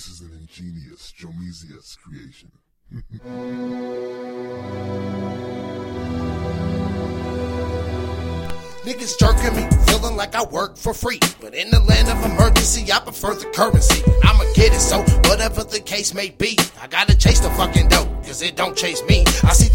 This is an ingenious Jomezius creation. Niggas jerking me, feeling like I work for free. But in the land of emergency, I prefer the currency. I'ma get it, so whatever the case may be, I gotta chase the fucking dough, cause it don't chase me. I see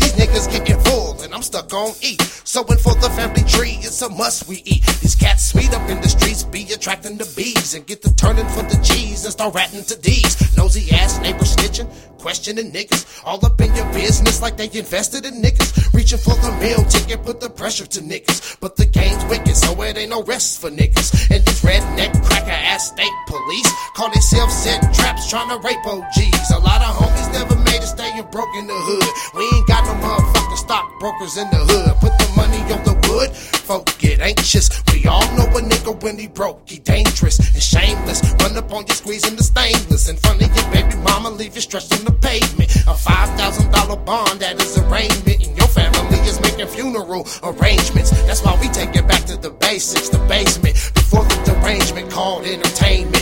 I'm stuck on E. Sowing for the family tree, it's a must we eat. These cats sweet up in the streets, be attracting the bees, and get the turning for the G's and start ratting to D's. Nosy ass neighbor snitching, questioning niggas, all up in your business like they invested in niggas. Reaching for the meal ticket, put the pressure to niggas. But the game's wicked, so it ain't no rest for niggas. And these redneck cracker ass state police call themselves set traps trying to rape OGs. A lot of homies never made it, staying broke in the hood. We ain't got no motherfucking stockbrokers in the hood. Put the money on the wood, folk get anxious. We all know a nigga when he broke, he dangerous and shameless. Run up on you squeezing the stainless in front of your baby mama, leave you stretched on the pavement. A five thousand dollar bond that is arraignment, and your family is making funeral arrangements. That's why we take it back to the basics, the basement. Before the derangement called entertainment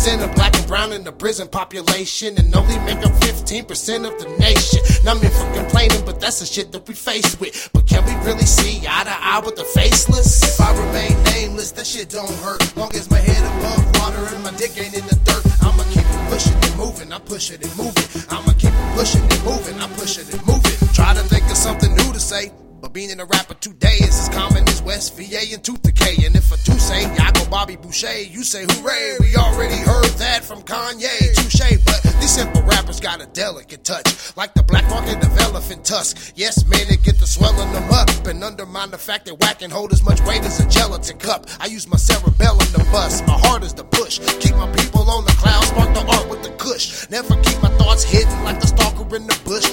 percent of black and brown in the prison population, and only make up 15% of the nation. Not me for complaining, but that's the shit that we face with. But can we really see eye to eye with the faceless? If I remain nameless, that shit don't hurt. Long as my head above water and my dick ain't in the dirt, I'ma keep it pushing and moving. I push it and move it. I'ma keep it pushing and moving. I push it and move it. Try to think of something new to say, but being a rapper two days is as common as West VA and 2 Bobby Boucher, you say hooray. We already heard that from Kanye, touche. But these simple rappers got a delicate touch, like the black market of elephant tusk. Yes, man, it get the swelling them up and undermine the fact that whack can hold as much weight as a gelatin cup. I use my cerebellum to bust, my heart is the push. Keep my people on the cloud, spark the art with the kush. Never keep my thoughts hidden like the stalker in the bush.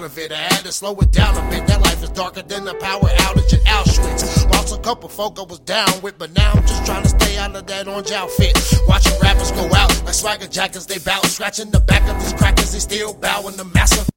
Out of it. I had to slow it down a bit. That life is darker than the power outage at Auschwitz. Lost a couple folk I was down with, but now I'm just trying to stay out of that orange outfit. Watching rappers go out like swagger jackets, they bout. Scratching the back of these crackers, they still bowing the massa.